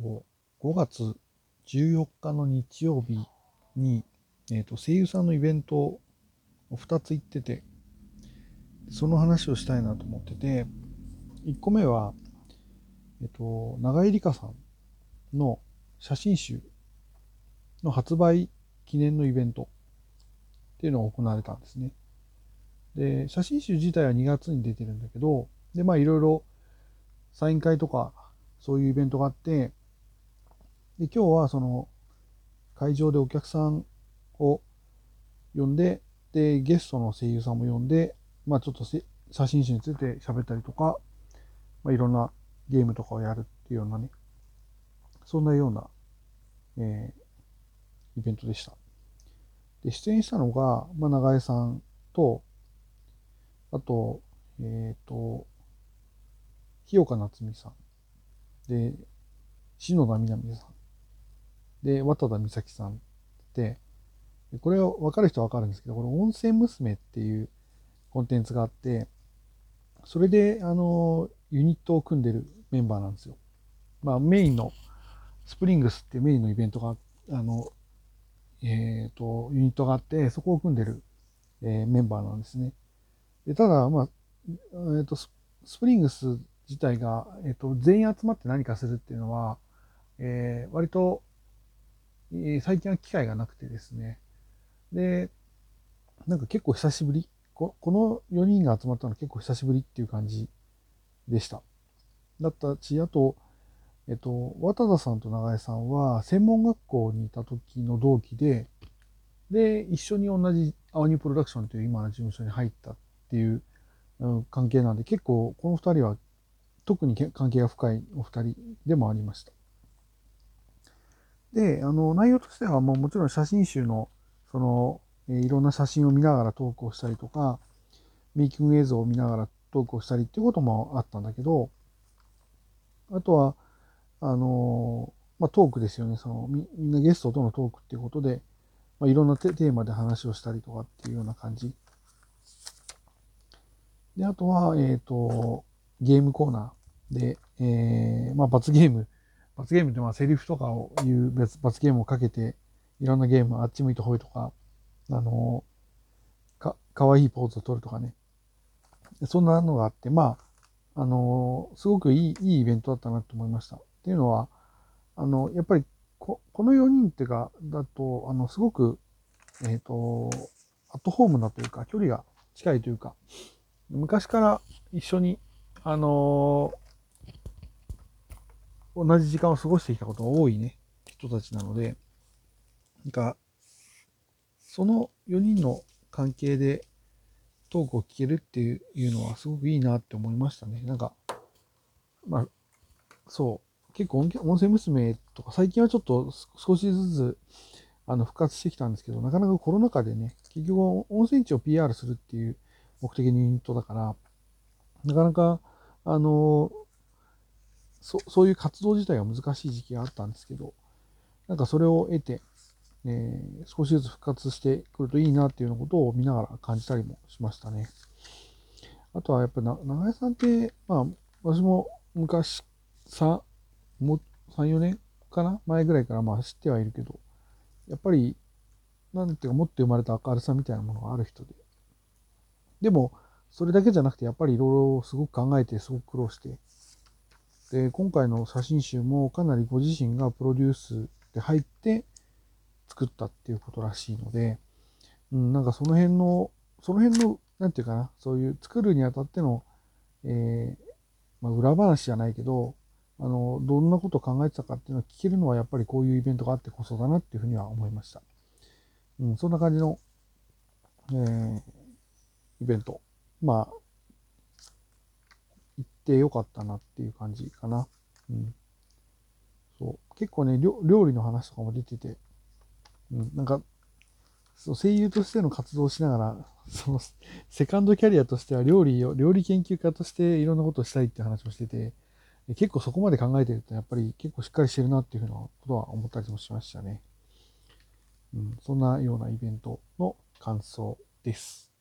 と、5月14日の日曜日に、えっ、と、声優さんのイベントを2つ行ってて、その話をしたいなと思ってて、1個目は、えっ、と、長井里香さんの写真集の発売記念のイベントっていうのが行われたんですね。で、写真集自体は2月に出てるんだけど、で、まあいろいろサイン会とかそういうイベントがあって、で、今日はその会場でお客さんを呼んで、で、ゲストの声優さんも呼んで、まあちょっと写真集について喋ったりとか、まあいろんなゲームとかをやるっていうようなね、そんなような、えー、イベントでした。で、出演したのが、まあ長江さんと、あと、えっ、ー、と、日岡夏美さん。で、篠田みなみさん。で、渡田美咲さんで、これは分かる人は分かるんですけど、これ温泉娘っていうコンテンツがあって、それで、あの、ユニットを組んでるメンバーなんですよ。まあ、メインの、スプリングスっていうメインのイベントが、あの、えっ、ー、と、ユニットがあって、そこを組んでる、えー、メンバーなんですね。でただ、まあ、えっ、ー、とス、プリングス自体が、えっ、と、全員集まって何かするっていうのは、えー、割と、最近は機会がなくてですね。で、なんか結構久しぶりここの4人が集まったのは結構久しぶりっていう感じでした。だったし、あと、えっと、渡田さんと永江さんは専門学校にいた時の同期で、で、一緒に同じ青ニュープロダクションという今の事務所に入ったっていう、うん、関係なんで、結構この二人は特に関係が深いお二人でもありました。で、あの、内容としてはもうもちろん写真集の、その、えー、いろんな写真を見ながらトークをしたりとか、メイキング映像を見ながらトークをしたりっていうこともあったんだけど、あとは、あのまあ、トークですよね。そのみ、みんなゲストとのトークっていうことで、まあ、いろんなテーマで話をしたりとかっていうような感じ。で、あとは、えっ、ー、と、ゲームコーナーで、えー、まあ、罰ゲーム。罰ゲームってまあ、セリフとかを言う別罰ゲームをかけて、いろんなゲーム、あっち向いてほいとか、あのか、かわいいポーズを取るとかね。そんなのがあって、まあ、あのすごくいい、いいイベントだったなと思いました。っていうのは、あの、やっぱりこ、この4人っていうか、だと、あの、すごく、えっ、ー、と、アットホームなというか、距離が近いというか、昔から一緒に、あのー、同じ時間を過ごしてきたことが多いね、人たちなので、なんか、その4人の関係でトークを聞けるっていうのはすごくいいなって思いましたね。なんか、まあ、そう、結構音声娘とか最近はちょっと少しずつあの復活してきたんですけど、なかなかコロナ禍でね、結局温泉地を PR するっていう目的のユニットだから、なかなか、あのそ、そういう活動自体が難しい時期があったんですけど、なんかそれを得て、えー、少しずつ復活してくるといいなっていうようなことを見ながら感じたりもしましたね。あとはやっぱり長江さんって、まあ、私も昔さ、も3、4年かな？前ぐらいからまあ知ってはいるけど、やっぱり、なんていうか持って生まれた明るさみたいなものがある人で。でも、それだけじゃなくて、やっぱりいろいろすごく考えて、すごく苦労して、で、今回の写真集もかなりご自身がプロデュースで入って作ったっていうことらしいので、うん、なんかその辺の、その辺の、なんていうかな、そういう作るにあたっての、えー、まあ、裏話じゃないけど、あの、どんなことを考えてたかっていうのを聞けるのはやっぱりこういうイベントがあってこそだなっていうふうには思いました。うん、そんな感じの、えー、イベント。まあ、てよかったなっていう感じかな。うん。そう。結構ね、料理の話とかも出てて、うん、なんか、そう声優としての活動をしながら、その、セカンドキャリアとしては料理を、料理研究家としていろんなことをしたいって話をしてて、結構そこまで考えてると、やっぱり結構しっかりしてるなっていうふうなことは思ったりもしましたね。うん、そんなようなイベントの感想です。